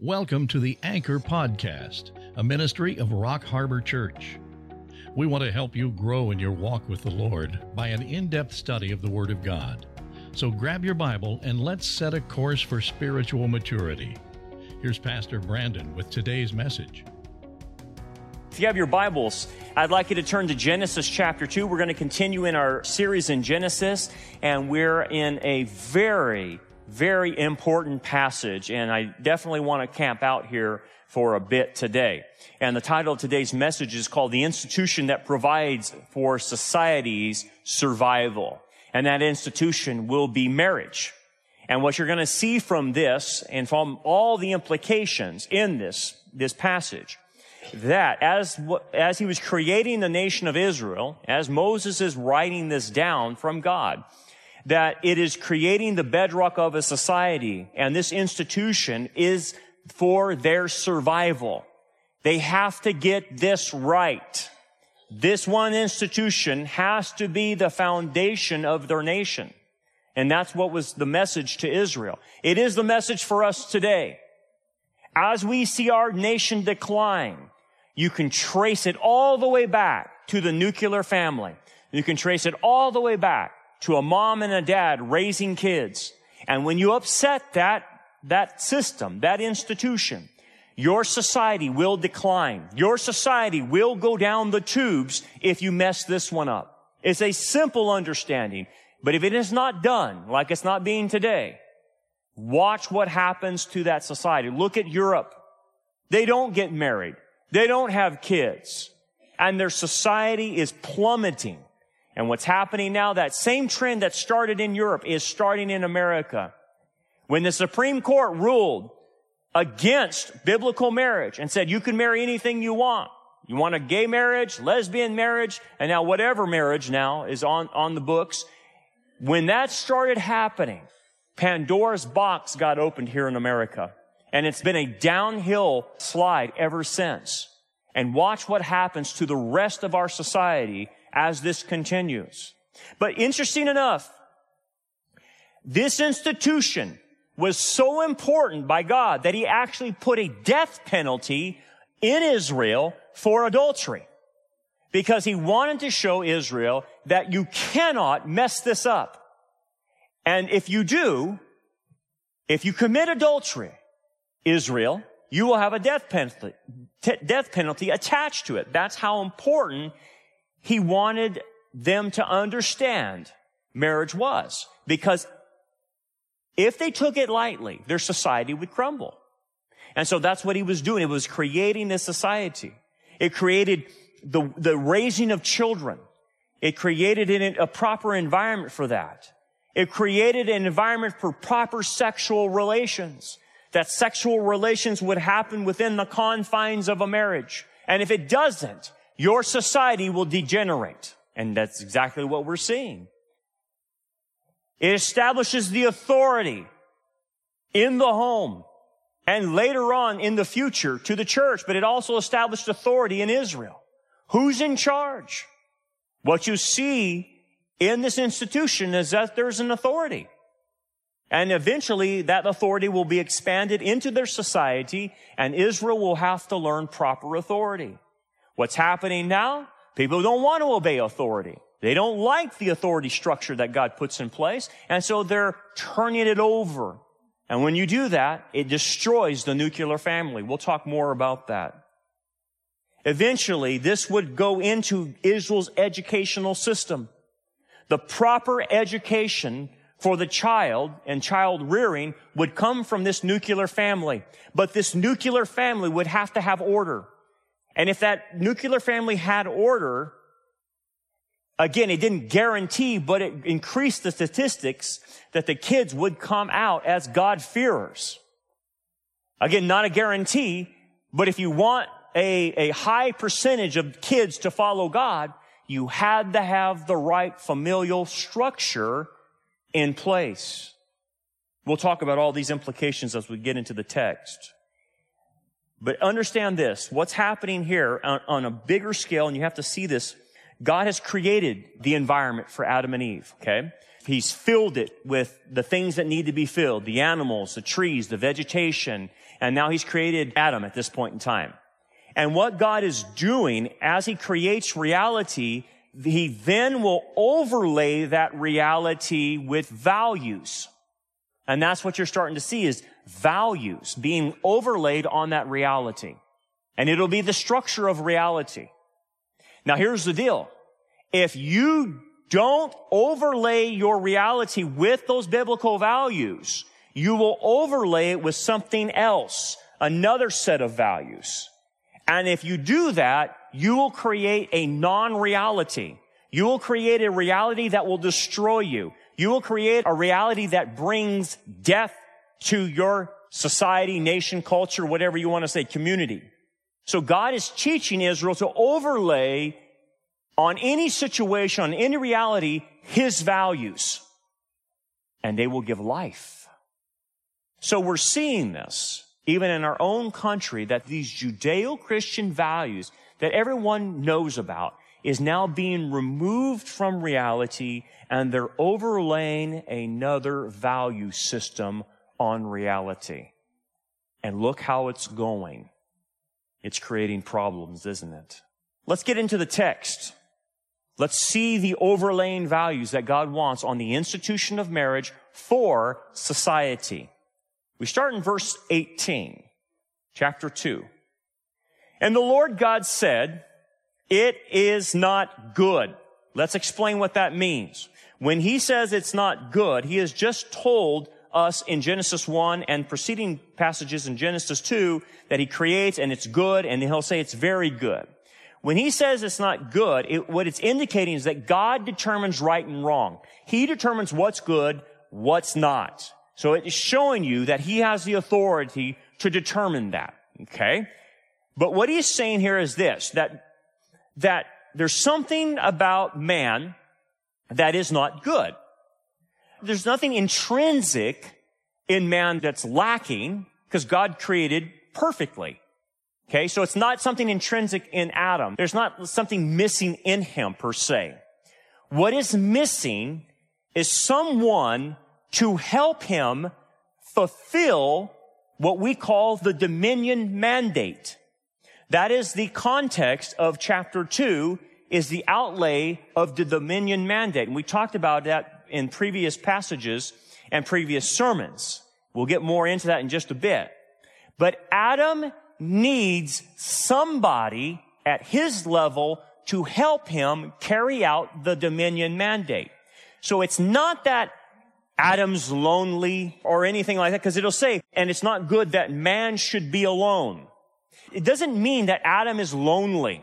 Welcome to the Anchor Podcast, a ministry of Rock Harbor Church. We want to help you grow in your walk with the Lord by an in depth study of the Word of God. So grab your Bible and let's set a course for spiritual maturity. Here's Pastor Brandon with today's message. If you have your Bibles, I'd like you to turn to Genesis chapter 2. We're going to continue in our series in Genesis, and we're in a very very important passage, and I definitely want to camp out here for a bit today. And the title of today's message is called The Institution That Provides for Society's Survival. And that institution will be marriage. And what you're going to see from this and from all the implications in this, this passage, that as, as he was creating the nation of Israel, as Moses is writing this down from God, that it is creating the bedrock of a society and this institution is for their survival. They have to get this right. This one institution has to be the foundation of their nation. And that's what was the message to Israel. It is the message for us today. As we see our nation decline, you can trace it all the way back to the nuclear family. You can trace it all the way back to a mom and a dad raising kids. And when you upset that, that system, that institution, your society will decline. Your society will go down the tubes if you mess this one up. It's a simple understanding. But if it is not done, like it's not being today, watch what happens to that society. Look at Europe. They don't get married. They don't have kids. And their society is plummeting. And what's happening now, that same trend that started in Europe is starting in America. When the Supreme Court ruled against biblical marriage and said you can marry anything you want. You want a gay marriage, lesbian marriage, and now whatever marriage now is on, on the books. When that started happening, Pandora's box got opened here in America. And it's been a downhill slide ever since. And watch what happens to the rest of our society as this continues. But interesting enough, this institution was so important by God that he actually put a death penalty in Israel for adultery. Because he wanted to show Israel that you cannot mess this up. And if you do, if you commit adultery, Israel, you will have a death penalty, death penalty attached to it. That's how important he wanted them to understand marriage was. Because if they took it lightly, their society would crumble. And so that's what he was doing. It was creating this society. It created the, the raising of children. It created an, a proper environment for that. It created an environment for proper sexual relations. That sexual relations would happen within the confines of a marriage. And if it doesn't, your society will degenerate. And that's exactly what we're seeing. It establishes the authority in the home and later on in the future to the church, but it also established authority in Israel. Who's in charge? What you see in this institution is that there's an authority. And eventually that authority will be expanded into their society and Israel will have to learn proper authority. What's happening now? People don't want to obey authority. They don't like the authority structure that God puts in place, and so they're turning it over. And when you do that, it destroys the nuclear family. We'll talk more about that. Eventually, this would go into Israel's educational system. The proper education for the child and child rearing would come from this nuclear family. But this nuclear family would have to have order. And if that nuclear family had order, again, it didn't guarantee, but it increased the statistics that the kids would come out as God-fearers. Again, not a guarantee, but if you want a, a high percentage of kids to follow God, you had to have the right familial structure in place. We'll talk about all these implications as we get into the text. But understand this, what's happening here on, on, a bigger scale, and you have to see this, God has created the environment for Adam and Eve, okay? He's filled it with the things that need to be filled, the animals, the trees, the vegetation, And now he's created Adam at this point in time. And what God is doing as he creates reality, he then will overlay that reality with values. And that's what you're starting to see is values being overlaid on that reality. And it'll be the structure of reality. Now here's the deal. If you don't overlay your reality with those biblical values, you will overlay it with something else, another set of values. And if you do that, you will create a non-reality. You will create a reality that will destroy you. You will create a reality that brings death to your society, nation, culture, whatever you want to say, community. So God is teaching Israel to overlay on any situation, on any reality, His values. And they will give life. So we're seeing this, even in our own country, that these Judeo-Christian values that everyone knows about is now being removed from reality and they're overlaying another value system on reality. And look how it's going. It's creating problems, isn't it? Let's get into the text. Let's see the overlaying values that God wants on the institution of marriage for society. We start in verse 18, chapter 2. And the Lord God said, it is not good. Let's explain what that means. When he says it's not good, he has just told us in Genesis 1 and preceding passages in Genesis 2 that he creates and it's good and he'll say it's very good. When he says it's not good, it, what it's indicating is that God determines right and wrong. He determines what's good, what's not. So it is showing you that he has the authority to determine that. Okay? But what he's saying here is this, that, that there's something about man that is not good. There's nothing intrinsic in man that's lacking because God created perfectly. Okay, so it's not something intrinsic in Adam. There's not something missing in him per se. What is missing is someone to help him fulfill what we call the dominion mandate. That is the context of chapter two is the outlay of the dominion mandate. And we talked about that in previous passages and previous sermons. We'll get more into that in just a bit. But Adam needs somebody at his level to help him carry out the dominion mandate. So it's not that Adam's lonely or anything like that, because it'll say, and it's not good that man should be alone. It doesn't mean that Adam is lonely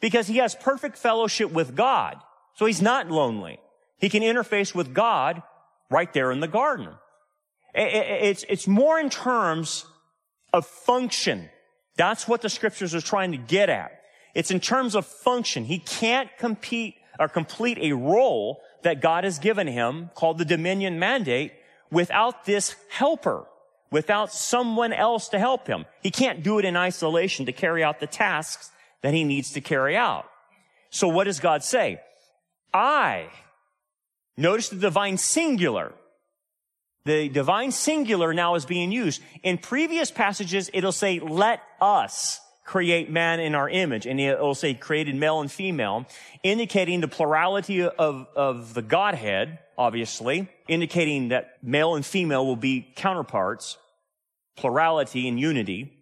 because he has perfect fellowship with God. So he's not lonely. He can interface with God right there in the garden. It's, it's more in terms of function. That's what the scriptures are trying to get at. It's in terms of function. He can't compete or complete a role that God has given him called the dominion mandate without this helper, without someone else to help him. He can't do it in isolation to carry out the tasks that he needs to carry out. So what does God say? I, notice the divine singular. The divine singular now is being used. In previous passages, it'll say, let us create man in our image. And it'll say created male and female, indicating the plurality of, of the Godhead, obviously, indicating that male and female will be counterparts, plurality and unity.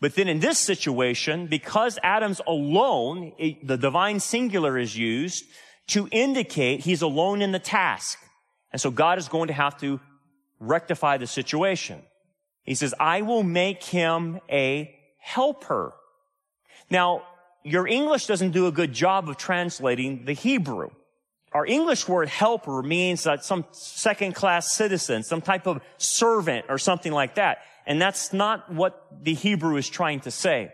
But then in this situation, because Adam's alone, the divine singular is used to indicate he's alone in the task. And so God is going to have to rectify the situation. He says, I will make him a helper. Now, your English doesn't do a good job of translating the Hebrew. Our English word helper means that some second class citizen, some type of servant or something like that. And that's not what the Hebrew is trying to say.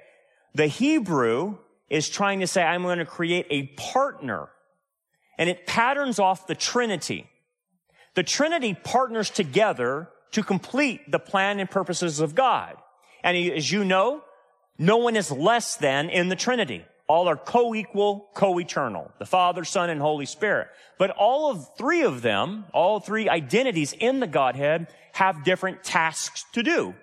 The Hebrew is trying to say, I'm going to create a partner. And it patterns off the Trinity. The Trinity partners together to complete the plan and purposes of God. And as you know, no one is less than in the Trinity. All are co-equal, co-eternal. The Father, Son, and Holy Spirit. But all of three of them, all three identities in the Godhead have different tasks to do.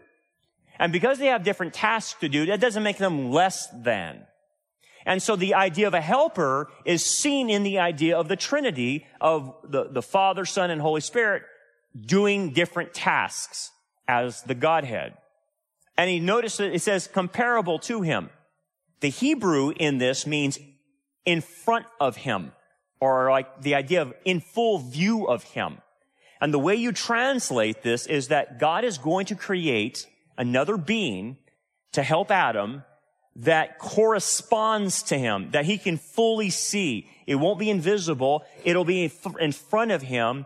And because they have different tasks to do, that doesn't make them less than. And so the idea of a helper is seen in the idea of the Trinity of the, the Father, Son, and Holy Spirit doing different tasks as the Godhead. And he noticed that it says comparable to him. The Hebrew in this means in front of him, or like the idea of in full view of him. And the way you translate this is that God is going to create another being to help Adam that corresponds to him, that he can fully see. It won't be invisible. It'll be in front of him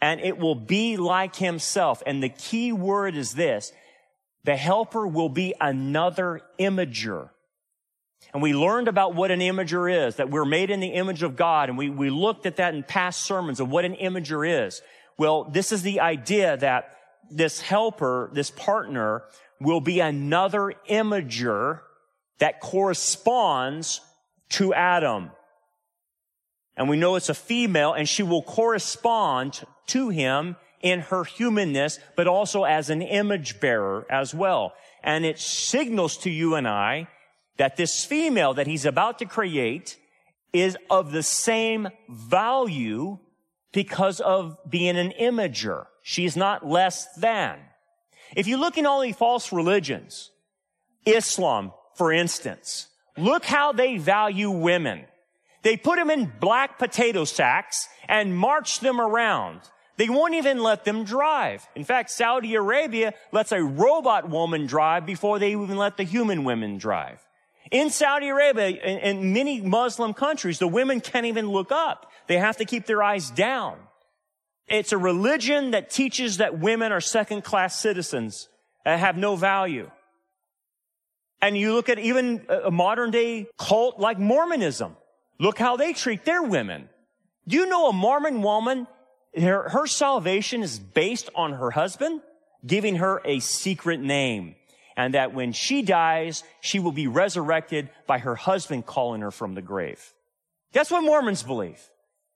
and it will be like himself. And the key word is this. The helper will be another imager. And we learned about what an imager is, that we're made in the image of God. And we, we looked at that in past sermons of what an imager is. Well, this is the idea that this helper, this partner will be another imager that corresponds to Adam. And we know it's a female and she will correspond to him in her humanness, but also as an image bearer as well. And it signals to you and I that this female that he's about to create is of the same value because of being an imager. She's not less than. If you look in all the false religions, Islam, for instance, look how they value women. They put them in black potato sacks and march them around. They won't even let them drive. In fact, Saudi Arabia lets a robot woman drive before they even let the human women drive. In Saudi Arabia and many Muslim countries, the women can't even look up. They have to keep their eyes down. It's a religion that teaches that women are second class citizens that have no value. And you look at even a modern day cult like Mormonism. Look how they treat their women. Do you know a Mormon woman, her, her salvation is based on her husband giving her a secret name. And that when she dies, she will be resurrected by her husband calling her from the grave. That's what Mormons believe.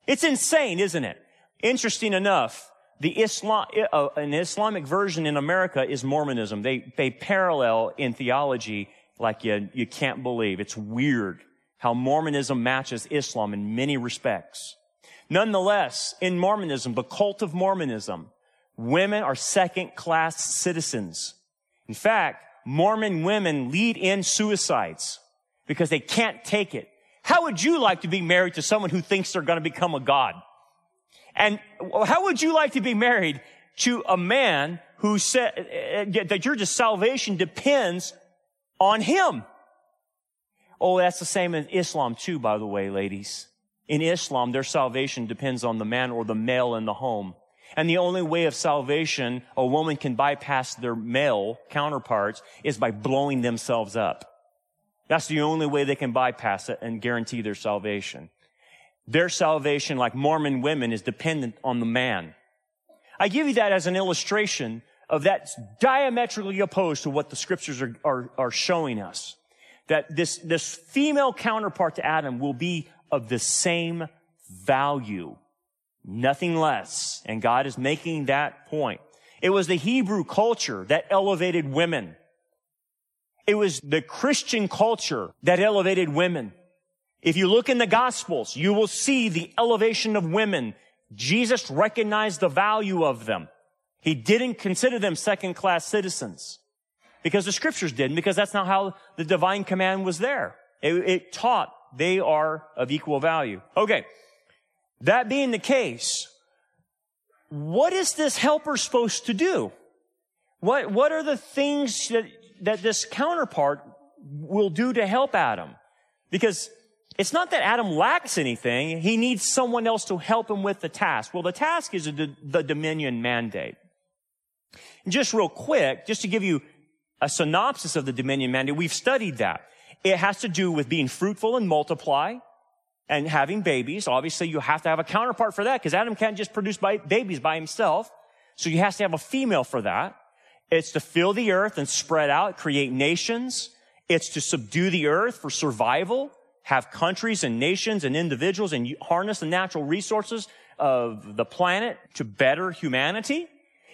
It's insane, isn't it? Interesting enough, the Islam, uh, an Islamic version in America is Mormonism. They, they parallel in theology like you, you can't believe. It's weird how Mormonism matches Islam in many respects. Nonetheless, in Mormonism, the cult of Mormonism, women are second class citizens. In fact, Mormon women lead in suicides because they can't take it. How would you like to be married to someone who thinks they're going to become a god? And how would you like to be married to a man who said that your just salvation depends on him? Oh, that's the same in Islam too, by the way, ladies. In Islam, their salvation depends on the man or the male in the home. And the only way of salvation a woman can bypass their male counterparts is by blowing themselves up. That's the only way they can bypass it and guarantee their salvation. Their salvation, like Mormon women, is dependent on the man. I give you that as an illustration of that diametrically opposed to what the scriptures are, are, are showing us. That this, this female counterpart to Adam will be of the same value. Nothing less. And God is making that point. It was the Hebrew culture that elevated women. It was the Christian culture that elevated women. If you look in the Gospels, you will see the elevation of women. Jesus recognized the value of them. He didn't consider them second class citizens because the scriptures didn't, because that's not how the divine command was there. It, it taught they are of equal value. Okay. That being the case, what is this helper supposed to do? What, what are the things that, that this counterpart will do to help Adam? Because it's not that Adam lacks anything. He needs someone else to help him with the task. Well, the task is the, the dominion mandate. And just real quick, just to give you a synopsis of the dominion mandate, we've studied that. It has to do with being fruitful and multiply and having babies. Obviously, you have to have a counterpart for that because Adam can't just produce by, babies by himself. So you have to have a female for that. It's to fill the earth and spread out, create nations. It's to subdue the earth for survival, have countries and nations and individuals and harness the natural resources of the planet to better humanity.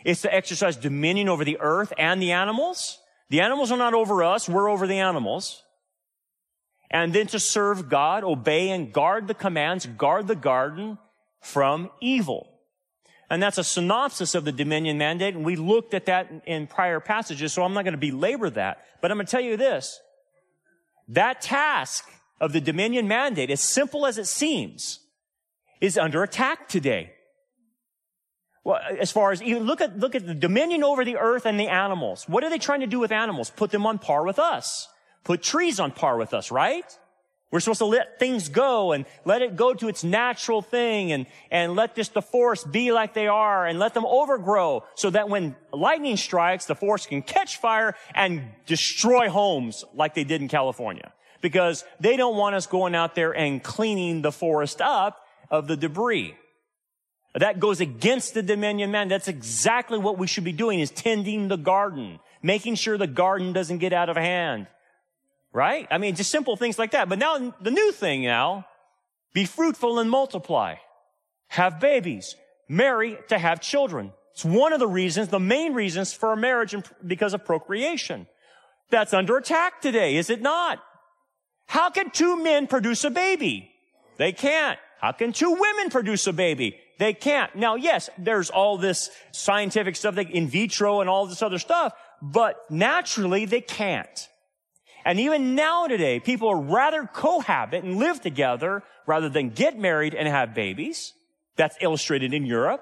It's to exercise dominion over the earth and the animals. The animals are not over us, we're over the animals. And then to serve God, obey and guard the commands, guard the garden from evil. And that's a synopsis of the dominion mandate. And we looked at that in prior passages, so I'm not going to belabor that. But I'm going to tell you this. That task of the dominion mandate, as simple as it seems, is under attack today. Well, as far as even look at, look at the dominion over the earth and the animals. What are they trying to do with animals? Put them on par with us. Put trees on par with us, right? We're supposed to let things go and let it go to its natural thing and, and let just the forest be like they are and let them overgrow so that when lightning strikes, the forest can catch fire and destroy homes like they did in California. Because they don't want us going out there and cleaning the forest up of the debris. That goes against the dominion man. That's exactly what we should be doing is tending the garden, making sure the garden doesn't get out of hand. Right? I mean, just simple things like that. But now the new thing now, be fruitful and multiply. Have babies. Marry to have children. It's one of the reasons, the main reasons for a marriage and because of procreation. That's under attack today, is it not? How can two men produce a baby? They can't. How can two women produce a baby? They can't. Now, yes, there's all this scientific stuff, like in vitro and all this other stuff, but naturally they can't. And even now today, people rather cohabit and live together rather than get married and have babies. That's illustrated in Europe.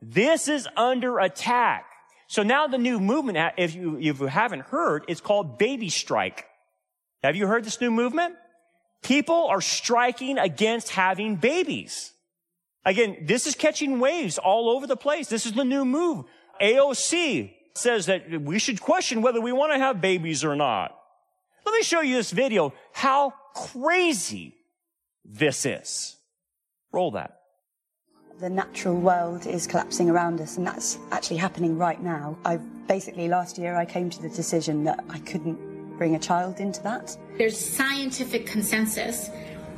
This is under attack. So now the new movement, if you, if you haven't heard, it's called baby strike. Have you heard this new movement? People are striking against having babies. Again, this is catching waves all over the place. This is the new move. AOC says that we should question whether we want to have babies or not. Let me show you this video, how crazy this is. Roll that. The natural world is collapsing around us, and that's actually happening right now. I basically last year I came to the decision that I couldn't bring a child into that. There's scientific consensus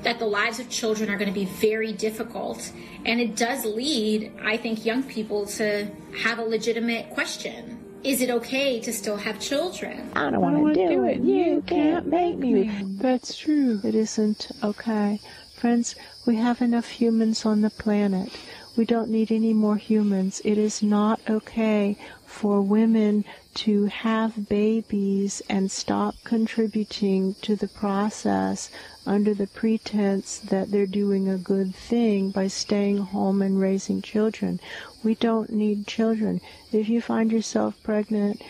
that the lives of children are going to be very difficult. And it does lead, I think, young people to have a legitimate question. Is it okay to still have children? I don't want to do, do it. You can't make me. That's true. It isn't okay. Friends, we have enough humans on the planet. We don't need any more humans. It is not okay for women to have babies and stop contributing to the process under the pretense that they're doing a good thing by staying home and raising children. We don't need children. If you find yourself pregnant,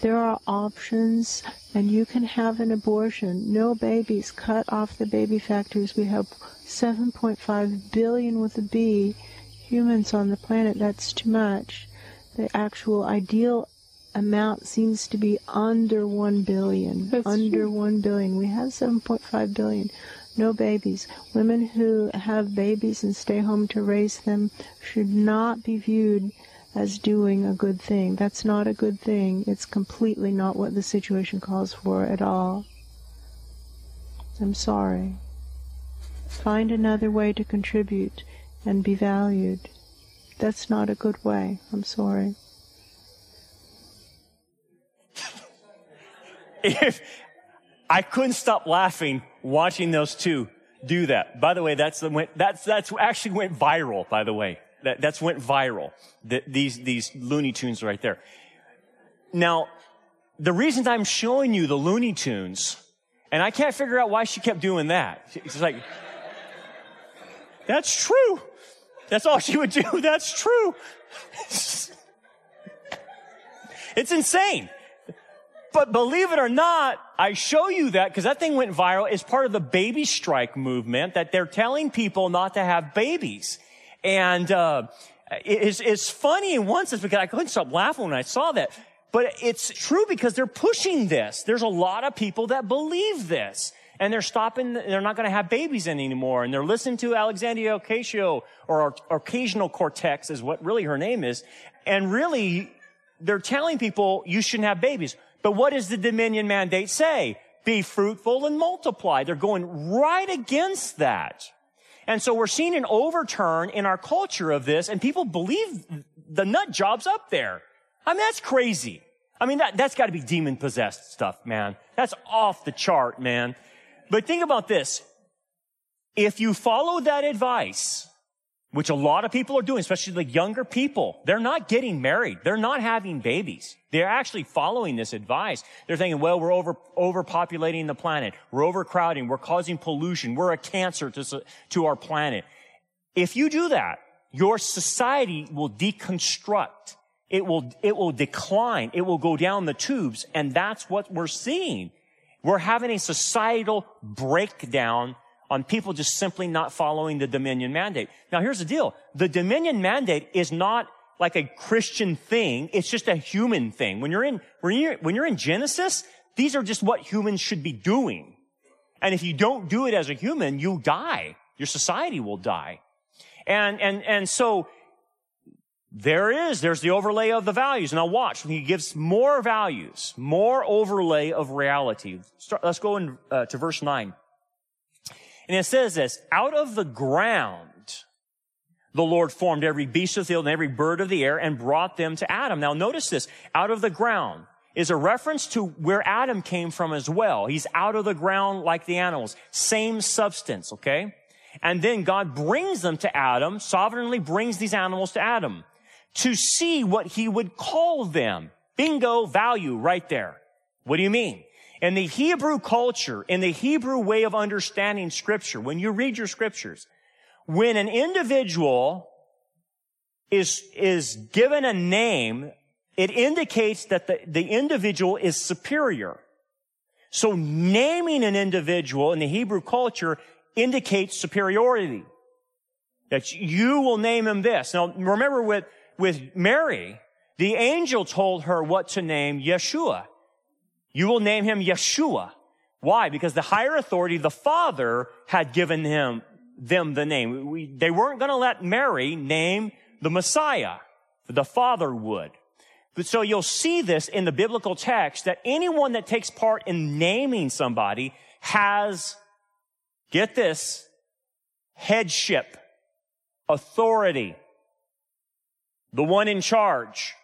there are options and you can have an abortion. No babies. Cut off the baby factories. We have 7.5 billion with a B humans on the planet. That's too much. The actual ideal amount seems to be under 1 billion. That's under true. 1 billion. We have 7.5 billion. No babies. Women who have babies and stay home to raise them should not be viewed as doing a good thing. That's not a good thing. It's completely not what the situation calls for at all. I'm sorry. Find another way to contribute and be valued. That's not a good way. I'm sorry. if I couldn't stop laughing watching those two do that. By the way, that's the went, that's that's actually went viral. By the way, that that's went viral. The, these these Looney Tunes right there. Now, the reason I'm showing you the Looney Tunes, and I can't figure out why she kept doing that. It's like, that's true. That's all she would do. That's true. it's insane. But believe it or not, I show you that because that thing went viral as part of the baby strike movement that they're telling people not to have babies. And, uh, it's, it's funny in one sense because I couldn't stop laughing when I saw that. But it's true because they're pushing this. There's a lot of people that believe this. And they're stopping, they're not going to have babies anymore. And they're listening to Alexandria Ocasio or Occasional Cortex is what really her name is. And really, they're telling people you shouldn't have babies. But what does the dominion mandate say? Be fruitful and multiply. They're going right against that. And so we're seeing an overturn in our culture of this, and people believe the nut job's up there. I mean, that's crazy. I mean, that, that's got to be demon possessed stuff, man. That's off the chart, man. But think about this. If you follow that advice, which a lot of people are doing, especially like younger people, they're not getting married. They're not having babies. They're actually following this advice. They're thinking, well, we're over, overpopulating the planet. We're overcrowding. We're causing pollution. We're a cancer to, to our planet. If you do that, your society will deconstruct. It will, it will decline. It will go down the tubes. And that's what we're seeing. We're having a societal breakdown on people just simply not following the dominion mandate. Now here's the deal. The dominion mandate is not like a Christian thing. It's just a human thing. When you're in, when you're, when you're in Genesis, these are just what humans should be doing. And if you don't do it as a human, you'll die. Your society will die. And, and, and so there is, there's the overlay of the values. Now watch, he gives more values, more overlay of reality. Start, let's go in, uh, to verse 9. And it says this, out of the ground, the Lord formed every beast of the field and every bird of the air and brought them to Adam. Now notice this, out of the ground is a reference to where Adam came from as well. He's out of the ground like the animals. Same substance, okay? And then God brings them to Adam, sovereignly brings these animals to Adam to see what he would call them. Bingo, value right there. What do you mean? In the Hebrew culture, in the Hebrew way of understanding scripture, when you read your scriptures, when an individual is, is given a name, it indicates that the, the individual is superior. So naming an individual in the Hebrew culture indicates superiority. That you will name him this. Now remember with, with Mary, the angel told her what to name Yeshua. You will name him Yeshua. Why? Because the higher authority, the Father, had given him, them the name. We, they weren't going to let Mary name the Messiah. The Father would. But so you'll see this in the biblical text that anyone that takes part in naming somebody has, get this, headship, authority, the one in charge.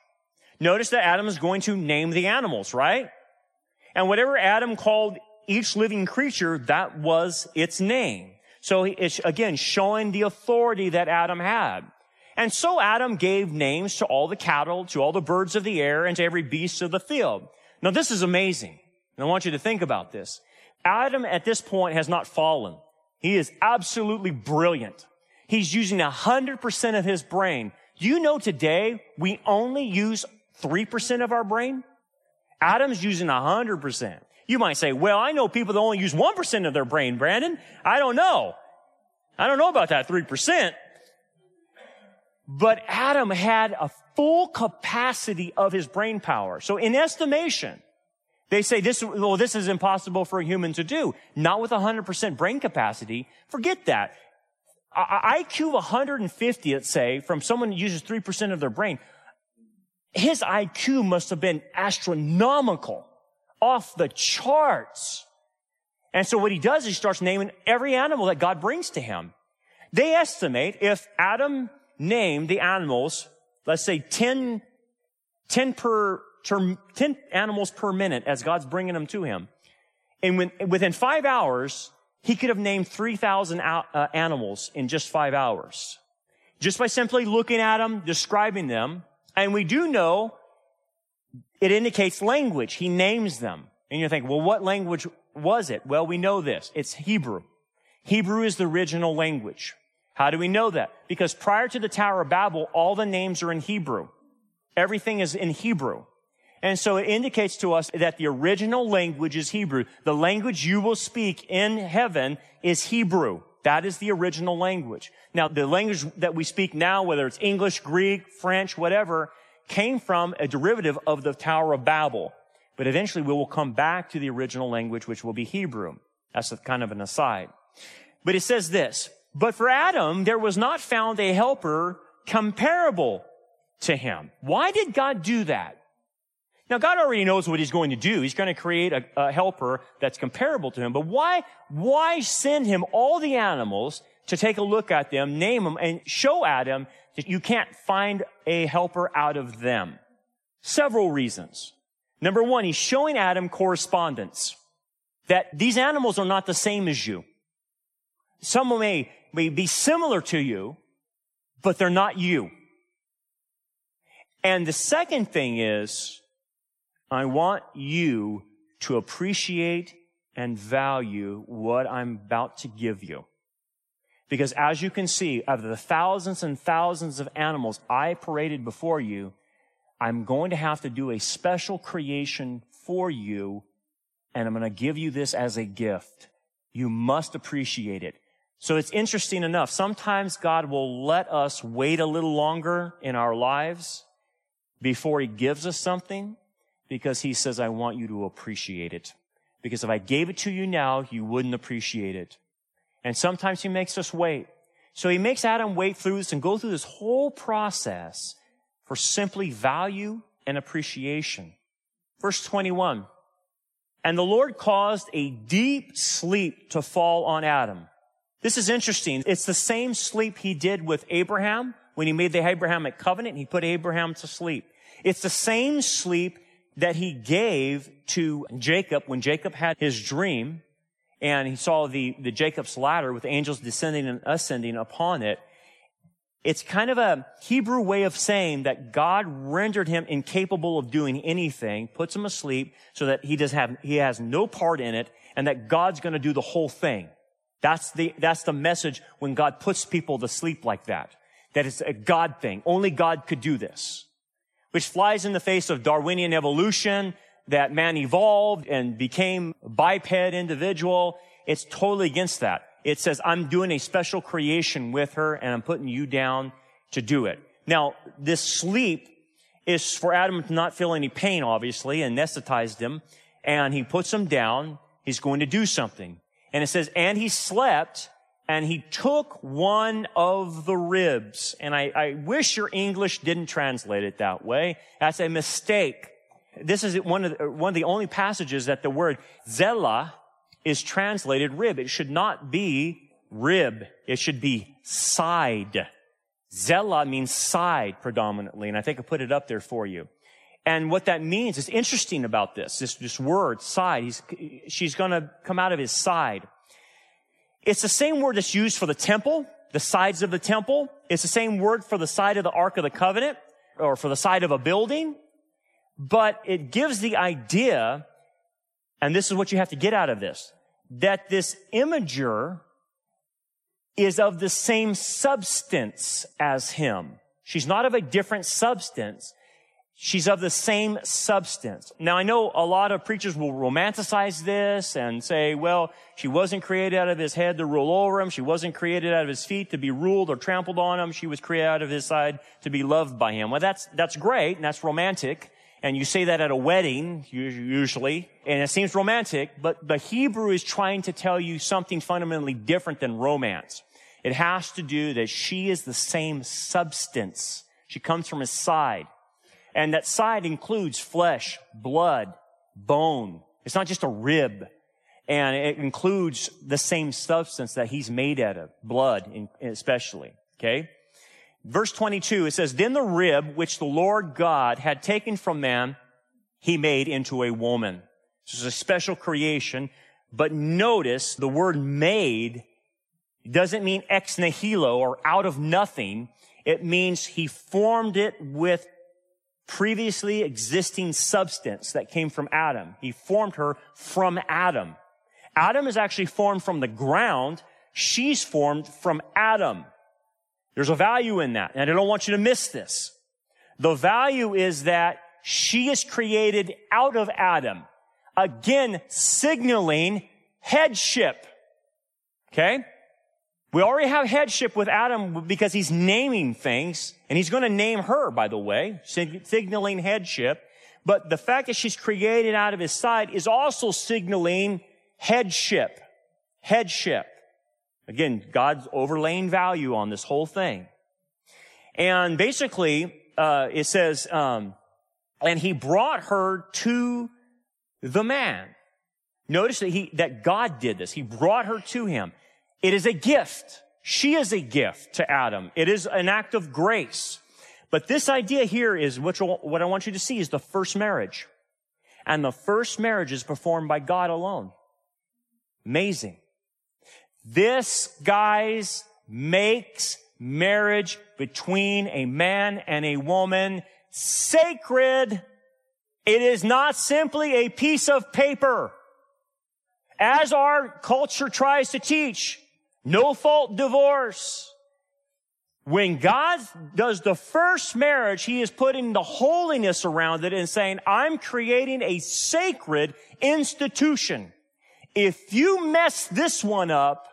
Notice that Adam is going to name the animals, right? And whatever Adam called each living creature, that was its name. So it's again showing the authority that Adam had. And so Adam gave names to all the cattle, to all the birds of the air, and to every beast of the field. Now this is amazing. And I want you to think about this. Adam at this point has not fallen. He is absolutely brilliant. He's using 100% of his brain you know today we only use 3% of our brain? Adam's using 100%. You might say, well, I know people that only use 1% of their brain, Brandon. I don't know. I don't know about that 3%. But Adam had a full capacity of his brain power. So in estimation, they say this, well, this is impossible for a human to do. Not with 100% brain capacity. Forget that. IQ 150, let's say, from someone who uses 3% of their brain, his IQ must have been astronomical, off the charts. And so what he does is he starts naming every animal that God brings to him. They estimate if Adam named the animals, let's say 10, 10 per, 10 animals per minute as God's bringing them to him. And when, within five hours, he could have named 3,000 uh, animals in just five hours. Just by simply looking at them, describing them. And we do know it indicates language. He names them. And you think, well, what language was it? Well, we know this. It's Hebrew. Hebrew is the original language. How do we know that? Because prior to the Tower of Babel, all the names are in Hebrew. Everything is in Hebrew. And so it indicates to us that the original language is Hebrew. The language you will speak in heaven is Hebrew. That is the original language. Now, the language that we speak now, whether it's English, Greek, French, whatever, came from a derivative of the Tower of Babel. But eventually we will come back to the original language, which will be Hebrew. That's kind of an aside. But it says this, but for Adam, there was not found a helper comparable to him. Why did God do that? Now, God already knows what he's going to do. He's going to create a, a, helper that's comparable to him. But why, why send him all the animals to take a look at them, name them, and show Adam that you can't find a helper out of them? Several reasons. Number one, he's showing Adam correspondence. That these animals are not the same as you. Some may, may be similar to you, but they're not you. And the second thing is, I want you to appreciate and value what I'm about to give you. Because as you can see, of the thousands and thousands of animals I paraded before you, I'm going to have to do a special creation for you, and I'm going to give you this as a gift. You must appreciate it. So it's interesting enough. Sometimes God will let us wait a little longer in our lives before he gives us something because he says, I want you to appreciate it. Because if I gave it to you now, you wouldn't appreciate it. And sometimes he makes us wait. So he makes Adam wait through this and go through this whole process for simply value and appreciation. Verse 21. And the Lord caused a deep sleep to fall on Adam. This is interesting. It's the same sleep he did with Abraham when he made the Abrahamic covenant. He put Abraham to sleep. It's the same sleep that he gave to Jacob when Jacob had his dream and he saw the, the Jacob's ladder with angels descending and ascending upon it. It's kind of a Hebrew way of saying that God rendered him incapable of doing anything, puts him asleep so that he does have, he has no part in it and that God's going to do the whole thing. That's the, that's the message when God puts people to sleep like that. That it's a God thing. Only God could do this. Which flies in the face of Darwinian evolution, that man evolved and became biped individual. It's totally against that. It says, I'm doing a special creation with her and I'm putting you down to do it. Now, this sleep is for Adam to not feel any pain, obviously, and anesthetized him. And he puts him down. He's going to do something. And it says, and he slept and he took one of the ribs. And I, I wish your English didn't translate it that way. That's a mistake. This is one of the, one of the only passages that the word zella is translated rib. It should not be rib. It should be side. Zella means side predominantly, and I think I put it up there for you. And what that means is interesting about this, this, this word, side. He's, she's gonna come out of his side. It's the same word that's used for the temple, the sides of the temple. It's the same word for the side of the Ark of the Covenant, or for the side of a building. But it gives the idea, and this is what you have to get out of this, that this imager is of the same substance as him. She's not of a different substance. She's of the same substance. Now I know a lot of preachers will romanticize this and say, well, she wasn't created out of his head to rule over him. She wasn't created out of his feet to be ruled or trampled on him. She was created out of his side to be loved by him. Well, that's, that's great and that's romantic. And you say that at a wedding, usually, and it seems romantic, but the Hebrew is trying to tell you something fundamentally different than romance. It has to do that she is the same substance. She comes from his side. And that side includes flesh, blood, bone. It's not just a rib. And it includes the same substance that he's made out of, blood especially. Okay? Verse 22, it says, Then the rib which the Lord God had taken from man, he made into a woman. This is a special creation. But notice the word made doesn't mean ex nihilo or out of nothing. It means he formed it with previously existing substance that came from Adam. He formed her from Adam. Adam is actually formed from the ground. She's formed from Adam. There's a value in that, and I don't want you to miss this. The value is that she is created out of Adam. Again, signaling headship. Okay? We already have headship with Adam because he's naming things, and he's going to name her, by the way, signaling headship. But the fact that she's created out of his side is also signaling headship. Headship. Again, God's overlaying value on this whole thing. And basically, uh, it says, um, and he brought her to the man. Notice that he, that God did this. He brought her to him. It is a gift. She is a gift to Adam. It is an act of grace. But this idea here is what, what I want you to see is the first marriage. And the first marriage is performed by God alone. Amazing. This, guys, makes marriage between a man and a woman sacred. It is not simply a piece of paper. As our culture tries to teach, no fault divorce. When God does the first marriage, He is putting the holiness around it and saying, I'm creating a sacred institution. If you mess this one up,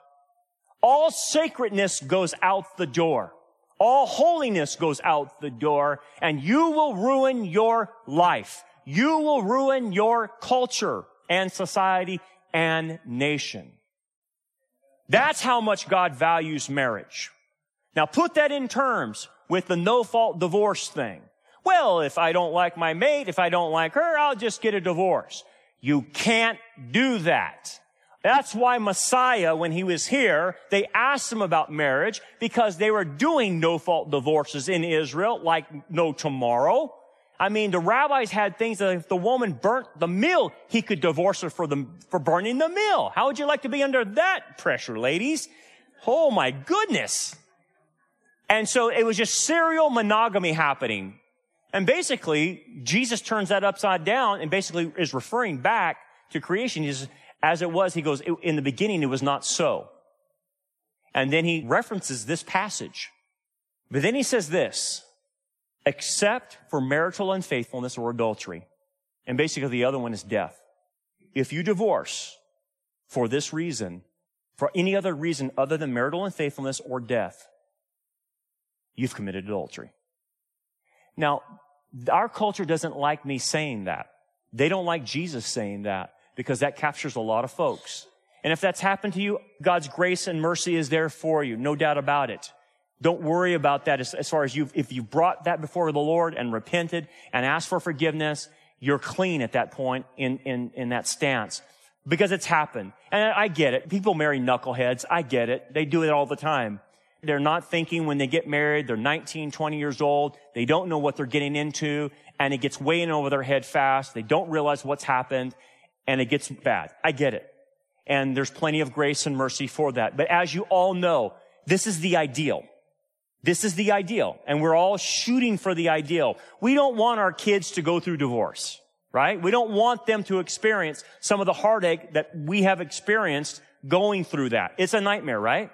all sacredness goes out the door. All holiness goes out the door and you will ruin your life. You will ruin your culture and society and nation. That's how much God values marriage. Now put that in terms with the no fault divorce thing. Well, if I don't like my mate, if I don't like her, I'll just get a divorce. You can't do that. That's why Messiah, when he was here, they asked him about marriage because they were doing no fault divorces in Israel like no tomorrow. I mean, the rabbis had things that if the woman burnt the meal, he could divorce her for the, for burning the meal. How would you like to be under that pressure, ladies? Oh my goodness. And so it was just serial monogamy happening. And basically, Jesus turns that upside down and basically is referring back to creation. As it was, he goes, in the beginning, it was not so. And then he references this passage. But then he says this, except for marital unfaithfulness or adultery. And basically the other one is death. If you divorce for this reason, for any other reason other than marital unfaithfulness or death, you've committed adultery. Now, our culture doesn't like me saying that. They don't like Jesus saying that because that captures a lot of folks. And if that's happened to you, God's grace and mercy is there for you. No doubt about it. Don't worry about that as, as far as you, if you brought that before the Lord and repented and asked for forgiveness, you're clean at that point in, in, in that stance because it's happened. And I get it. People marry knuckleheads. I get it. They do it all the time. They're not thinking when they get married. They're 19, 20 years old. They don't know what they're getting into and it gets way in over their head fast. They don't realize what's happened and it gets bad. I get it. And there's plenty of grace and mercy for that. But as you all know, this is the ideal. This is the ideal. And we're all shooting for the ideal. We don't want our kids to go through divorce, right? We don't want them to experience some of the heartache that we have experienced going through that. It's a nightmare, right?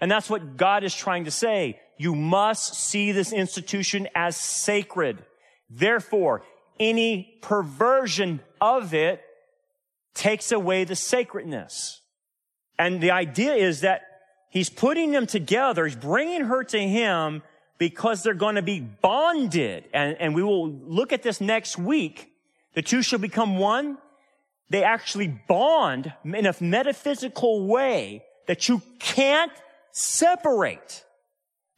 And that's what God is trying to say. You must see this institution as sacred. Therefore, any perversion of it takes away the sacredness. And the idea is that he's putting them together. He's bringing her to him because they're going to be bonded. And, and we will look at this next week. The two shall become one. They actually bond in a metaphysical way that you can't separate.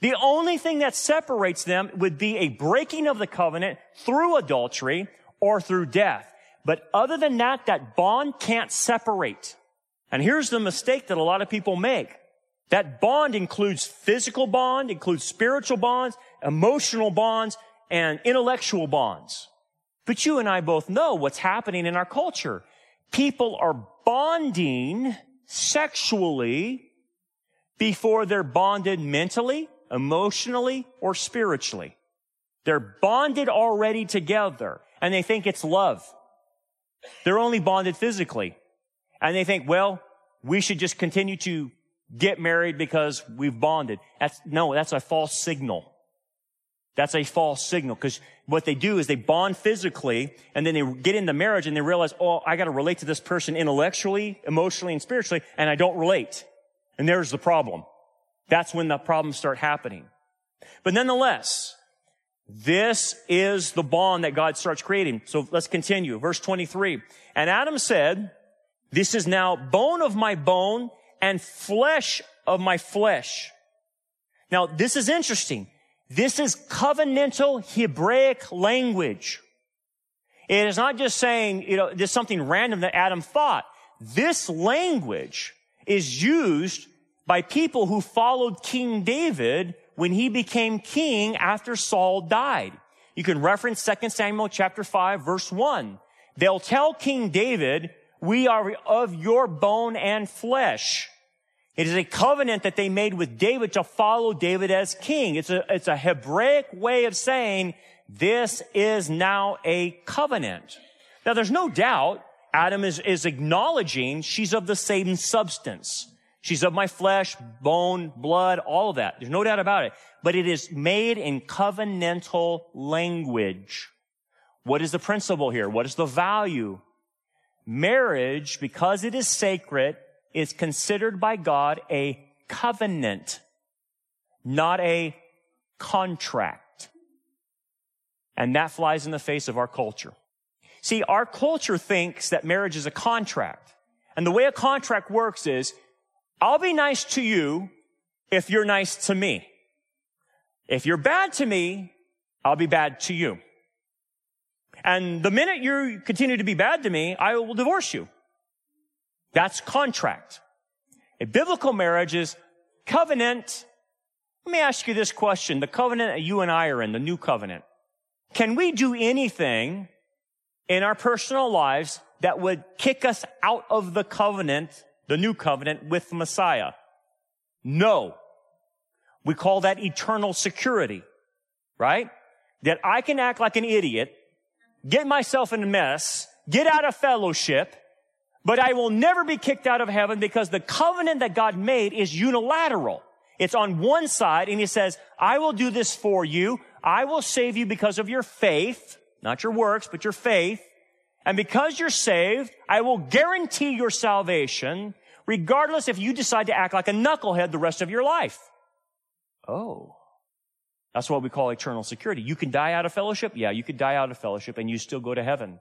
The only thing that separates them would be a breaking of the covenant through adultery or through death. But other than that, that bond can't separate. And here's the mistake that a lot of people make. That bond includes physical bond, includes spiritual bonds, emotional bonds, and intellectual bonds. But you and I both know what's happening in our culture. People are bonding sexually before they're bonded mentally, emotionally, or spiritually. They're bonded already together and they think it's love. They're only bonded physically. And they think, well, we should just continue to get married because we've bonded. That's, no, that's a false signal. That's a false signal because what they do is they bond physically and then they get into marriage and they realize, oh, I got to relate to this person intellectually, emotionally, and spiritually, and I don't relate. And there's the problem. That's when the problems start happening. But nonetheless, this is the bond that God starts creating. So let's continue. Verse 23. And Adam said, this is now bone of my bone and flesh of my flesh. Now, this is interesting. This is covenantal Hebraic language. It is not just saying, you know, there's something random that Adam thought. This language is used by people who followed King David when he became king after Saul died. You can reference 2 Samuel chapter 5 verse 1. They'll tell King David, we are of your bone and flesh. It is a covenant that they made with David to follow David as king. It's a, it's a Hebraic way of saying this is now a covenant. Now there's no doubt Adam is, is acknowledging she's of the same substance. She's of my flesh, bone, blood, all of that. There's no doubt about it. But it is made in covenantal language. What is the principle here? What is the value? Marriage, because it is sacred, is considered by God a covenant, not a contract. And that flies in the face of our culture. See, our culture thinks that marriage is a contract. And the way a contract works is, I'll be nice to you if you're nice to me. If you're bad to me, I'll be bad to you. And the minute you continue to be bad to me, I will divorce you. That's contract. A biblical marriage is covenant. Let me ask you this question. The covenant that you and I are in, the new covenant. Can we do anything in our personal lives that would kick us out of the covenant, the new covenant with Messiah? No. We call that eternal security, right? That I can act like an idiot, get myself in a mess, get out of fellowship, but I will never be kicked out of heaven because the covenant that God made is unilateral. It's on one side and he says, I will do this for you. I will save you because of your faith, not your works, but your faith. And because you're saved, I will guarantee your salvation, regardless if you decide to act like a knucklehead the rest of your life. Oh. That's what we call eternal security. You can die out of fellowship. Yeah, you could die out of fellowship and you still go to heaven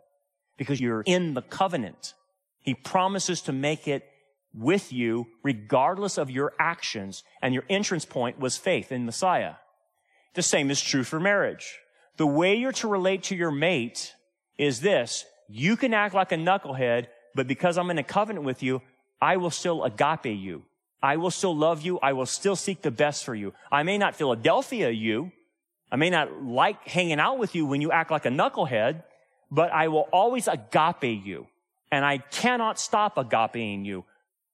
because you're in the covenant. He promises to make it with you regardless of your actions. And your entrance point was faith in Messiah. The same is true for marriage. The way you're to relate to your mate is this. You can act like a knucklehead, but because I'm in a covenant with you, I will still agape you. I will still love you. I will still seek the best for you. I may not Philadelphia you. I may not like hanging out with you when you act like a knucklehead, but I will always agape you and I cannot stop agapeing you.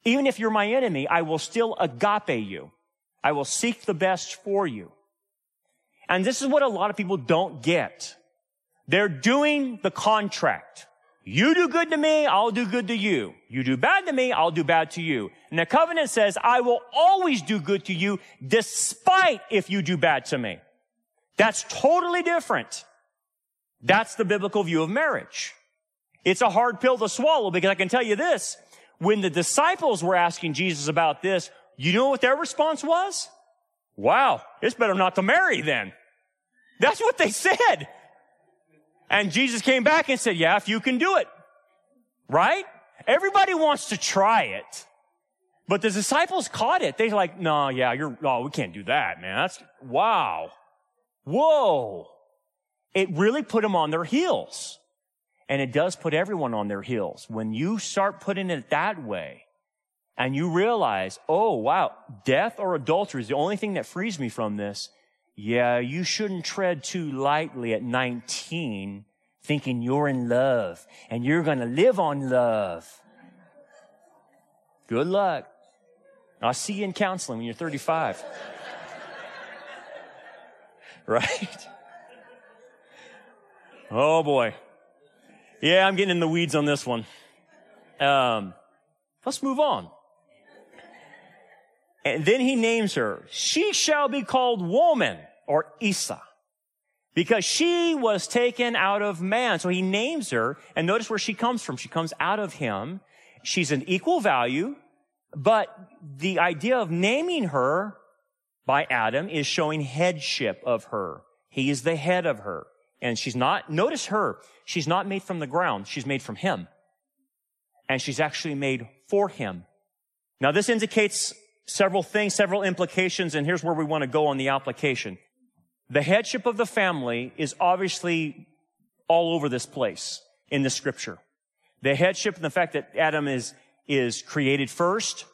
Even if you're my enemy, I will still agape you. I will seek the best for you. And this is what a lot of people don't get. They're doing the contract. You do good to me, I'll do good to you. You do bad to me, I'll do bad to you. And the covenant says, I will always do good to you despite if you do bad to me. That's totally different. That's the biblical view of marriage. It's a hard pill to swallow because I can tell you this. When the disciples were asking Jesus about this, you know what their response was? Wow, it's better not to marry then. That's what they said. And Jesus came back and said, yeah, if you can do it. Right? Everybody wants to try it. But the disciples caught it. They're like, no, yeah, you're, oh, we can't do that, man. That's, wow. Whoa. It really put them on their heels. And it does put everyone on their heels. When you start putting it that way and you realize, oh, wow, death or adultery is the only thing that frees me from this. Yeah, you shouldn't tread too lightly at 19 thinking you're in love and you're going to live on love. Good luck. I'll see you in counseling when you're 35. right? Oh boy. Yeah, I'm getting in the weeds on this one. Um, let's move on. And then he names her, she shall be called woman or Isha because she was taken out of man. So he names her and notice where she comes from. She comes out of him. She's an equal value, but the idea of naming her by Adam is showing headship of her. He is the head of her. And she's not, notice her, she's not made from the ground. She's made from him. And she's actually made for him. Now this indicates several things, several implications, and here's where we want to go on the application. The headship of the family is obviously all over this place in the scripture. The headship and the fact that Adam is, is created first,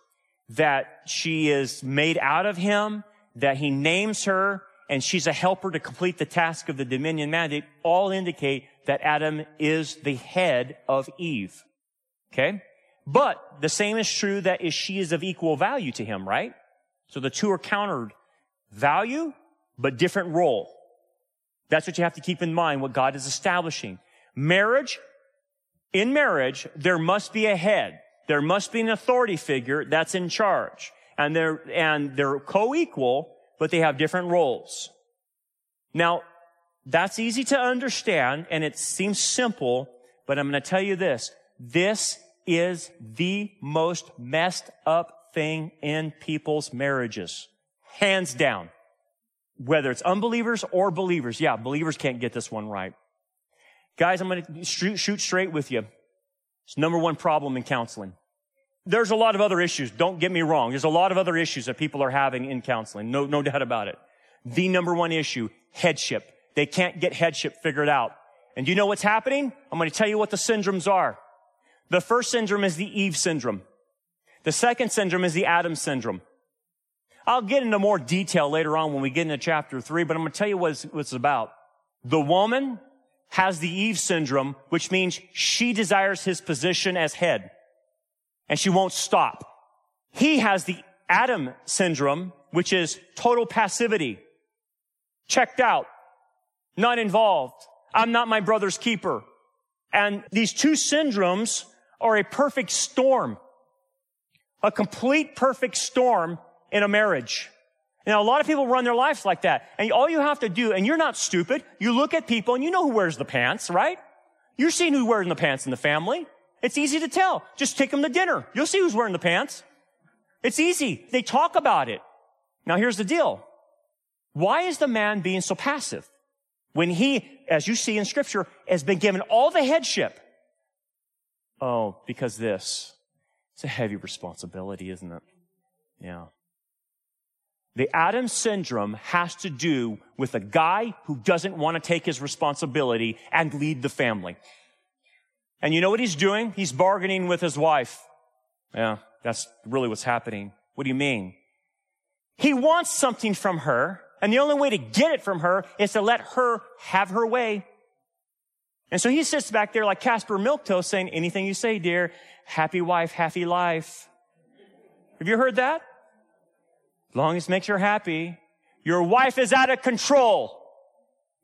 that she is made out of him, that he names her, and she's a helper to complete the task of the dominion mandate all indicate that Adam is the head of Eve. Okay? But the same is true that is she is of equal value to him, right? So the two are countered. Value, but different role. That's what you have to keep in mind, what God is establishing. Marriage, in marriage, there must be a head. There must be an authority figure that's in charge. And they're, and they're co-equal, but they have different roles. Now, that's easy to understand and it seems simple, but I'm going to tell you this. This is the most messed up thing in people's marriages. Hands down. Whether it's unbelievers or believers. Yeah, believers can't get this one right. Guys, I'm going to shoot, straight with you. It's number one problem in counseling. There's a lot of other issues. Don't get me wrong. There's a lot of other issues that people are having in counseling. No, no doubt about it. The number one issue, headship. They can't get headship figured out. And you know what's happening? I'm going to tell you what the syndromes are. The first syndrome is the Eve syndrome. The second syndrome is the Adam syndrome. I'll get into more detail later on when we get into chapter three, but I'm going to tell you what it's, what it's about. The woman has the Eve syndrome, which means she desires his position as head and she won't stop. He has the Adam syndrome, which is total passivity. Checked out. Not involved. I'm not my brother's keeper. And these two syndromes are a perfect storm. A complete perfect storm in a marriage. Now, a lot of people run their lives like that. And all you have to do, and you're not stupid, you look at people and you know who wears the pants, right? You're seeing who's wearing the pants in the family. It's easy to tell. Just take them to dinner. You'll see who's wearing the pants. It's easy. They talk about it. Now here's the deal. Why is the man being so passive? When he, as you see in scripture, has been given all the headship. Oh, because this. It's a heavy responsibility, isn't it? Yeah. The Adam syndrome has to do with a guy who doesn't want to take his responsibility and lead the family. And you know what he's doing? He's bargaining with his wife. Yeah, that's really what's happening. What do you mean? He wants something from her, and the only way to get it from her is to let her have her way. And so he sits back there like Caspar Milquetoast saying, anything you say, dear, happy wife, happy life. Have you heard that? As long as makes her happy. Your wife is out of control.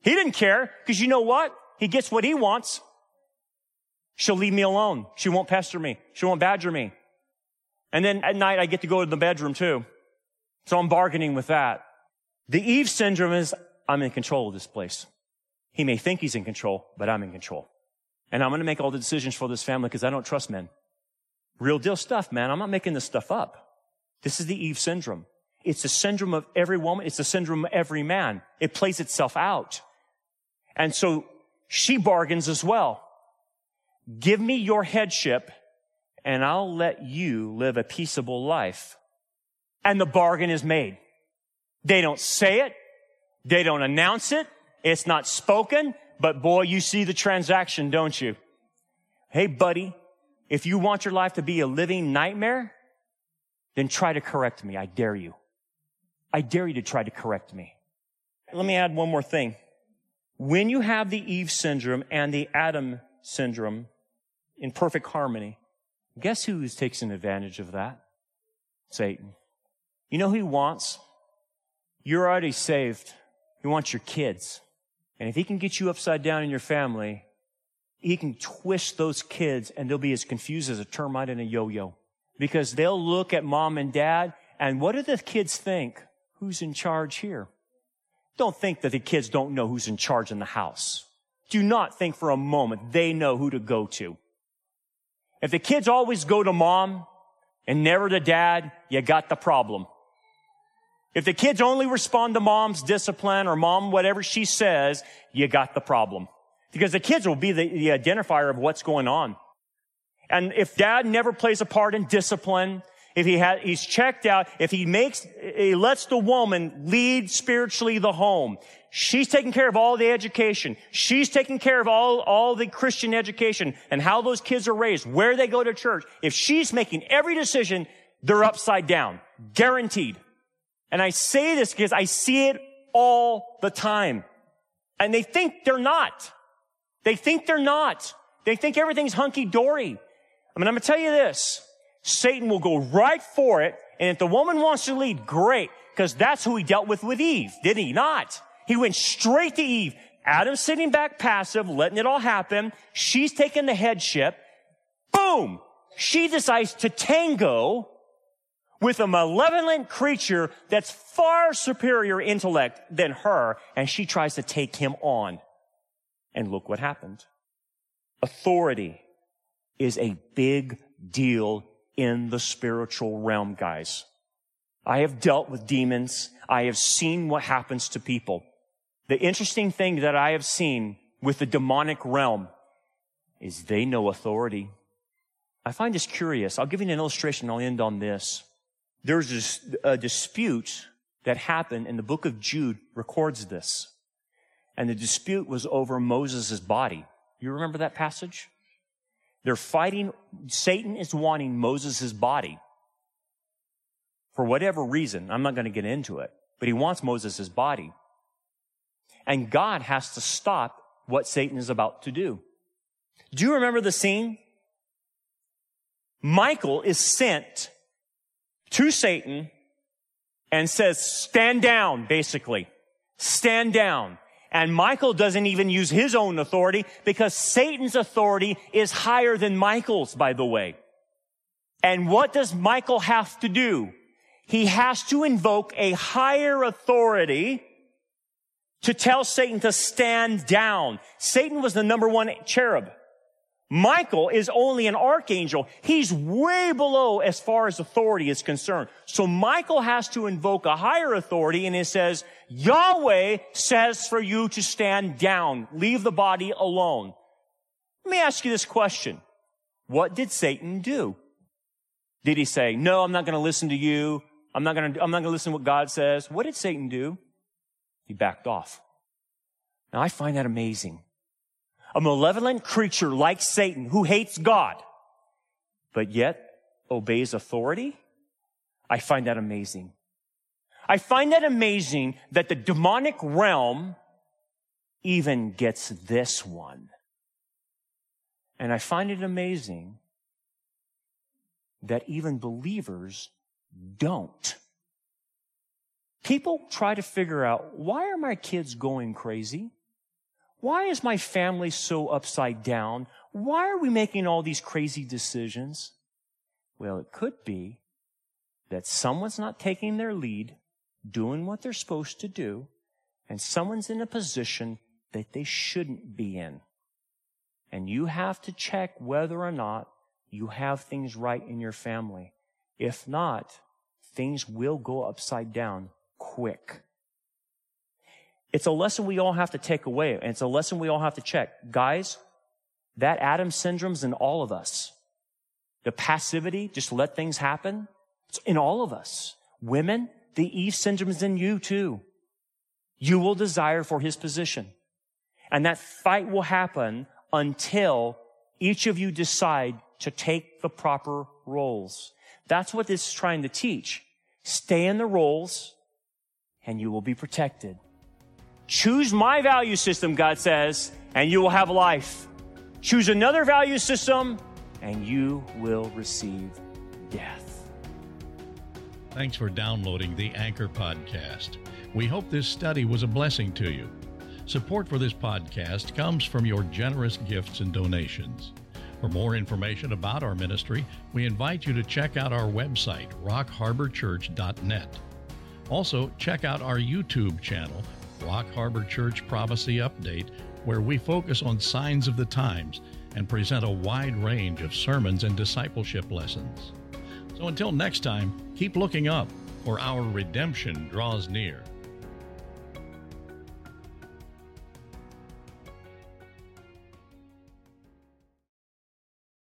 He didn't care because you know what? He gets what he wants. She'll leave me alone. She won't pester me. She won't badger me. And then at night I get to go to the bedroom too. So I'm bargaining with that. The Eve syndrome is I'm in control of this place. He may think he's in control, but I'm in control. And I'm going to make all the decisions for this family because I don't trust men. Real deal stuff, man. I'm not making this stuff up. This is the Eve syndrome. It's the syndrome of every woman. It's the syndrome of every man. It plays itself out. And so she bargains as well. Give me your headship and I'll let you live a peaceable life. And the bargain is made. They don't say it. They don't announce it. It's not spoken, but boy, you see the transaction, don't you? Hey, buddy, if you want your life to be a living nightmare, then try to correct me. I dare you. I dare you to try to correct me. Let me add one more thing. When you have the Eve syndrome and the Adam syndrome in perfect harmony, guess who takes an advantage of that? Satan. You know who he wants? You're already saved. He wants your kids. And if he can get you upside down in your family, he can twist those kids and they'll be as confused as a termite in a yo-yo. Because they'll look at mom and dad and what do the kids think? who's in charge here. Don't think that the kids don't know who's in charge in the house. Do not think for a moment they know who to go to. If the kids always go to mom and never to dad, you got the problem. If the kids only respond to mom's discipline or mom, whatever she says, you got the problem. Because the kids will be the, the identifier of what's going on. And if dad never plays a part in discipline, if he had, he's checked out, if he makes, he lets the woman lead spiritually the home, she's taking care of all the education. She's taking care of all, all the Christian education and how those kids are raised, where they go to church. If she's making every decision, they're upside down. Guaranteed. And I say this because I see it all the time. And they think they're not. They think they're not. They think everything's hunky dory. I mean, I'm going to tell you this. Satan will go right for it. And if the woman wants to lead, great. Because that's who he dealt with with Eve, did he not? He went straight to Eve. Adam's sitting back passive, letting it all happen. She's taking the headship. Boom! She decides to tango with a malevolent creature that's far superior intellect than her, and she tries to take him on. And look what happened. Authority is a big deal in the spiritual realm, guys. I have dealt with demons. I have seen what happens to people. The interesting thing that I have seen with the demonic realm is they know authority. I find this curious. I'll give you an illustration. I'll end on this. There's a dispute that happened in the book of Jude records this. And the dispute was over Moses' body. You remember that passage? They're fighting. Satan is wanting Moses' body for whatever reason. I'm not going to get into it, but he wants Moses' body. And God has to stop what Satan is about to do. Do you remember the scene? Michael is sent to Satan and says, stand down, basically. Stand down. And Michael doesn't even use his own authority because Satan's authority is higher than Michael's, by the way. And what does Michael have to do? He has to invoke a higher authority to tell Satan to stand down. Satan was the number one cherub. Michael is only an archangel. He's way below as far as authority is concerned. So Michael has to invoke a higher authority and it says, Yahweh says for you to stand down. Leave the body alone. Let me ask you this question. What did Satan do? Did he say, no, I'm not going to listen to you. I'm not going to, I'm not going to listen to what God says. What did Satan do? He backed off. Now I find that amazing a malevolent creature like Satan who hates God, but yet obeys authority? I find that amazing. I find that amazing that the demonic realm even gets this one. And I find it amazing that even believers don't. People try to figure out why are my kids going crazy? Why is my family so upside down? Why are we making all these crazy decisions? Well, it could be that someone's not taking their lead, doing what they're supposed to do, and someone's in a position that they shouldn't be in. And you have to check whether or not you have things right in your family. If not, things will go upside down quick. It's a lesson we all have to take away, and it's a lesson we all have to check. Guys, that Adam syndrome's in all of us. The passivity, just let things happen, it's in all of us. Women, the Eve syndrome is in you too. You will desire for his position. And that fight will happen until each of you decide to take the proper roles. That's what this is trying to teach. Stay in the roles and you will be protected. Choose my value system, God says, and you will have life. Choose another value system, and you will receive death. Thanks for downloading the Anchor Podcast. We hope this study was a blessing to you. Support for this podcast comes from your generous gifts and donations. For more information about our ministry, we invite you to check out our website, rockharborchurch.net. Also, check out our YouTube channel Rock Harbor Church Prophecy Update, where we focus on signs of the times and present a wide range of sermons and discipleship lessons. So until next time, keep looking up, for our redemption draws near.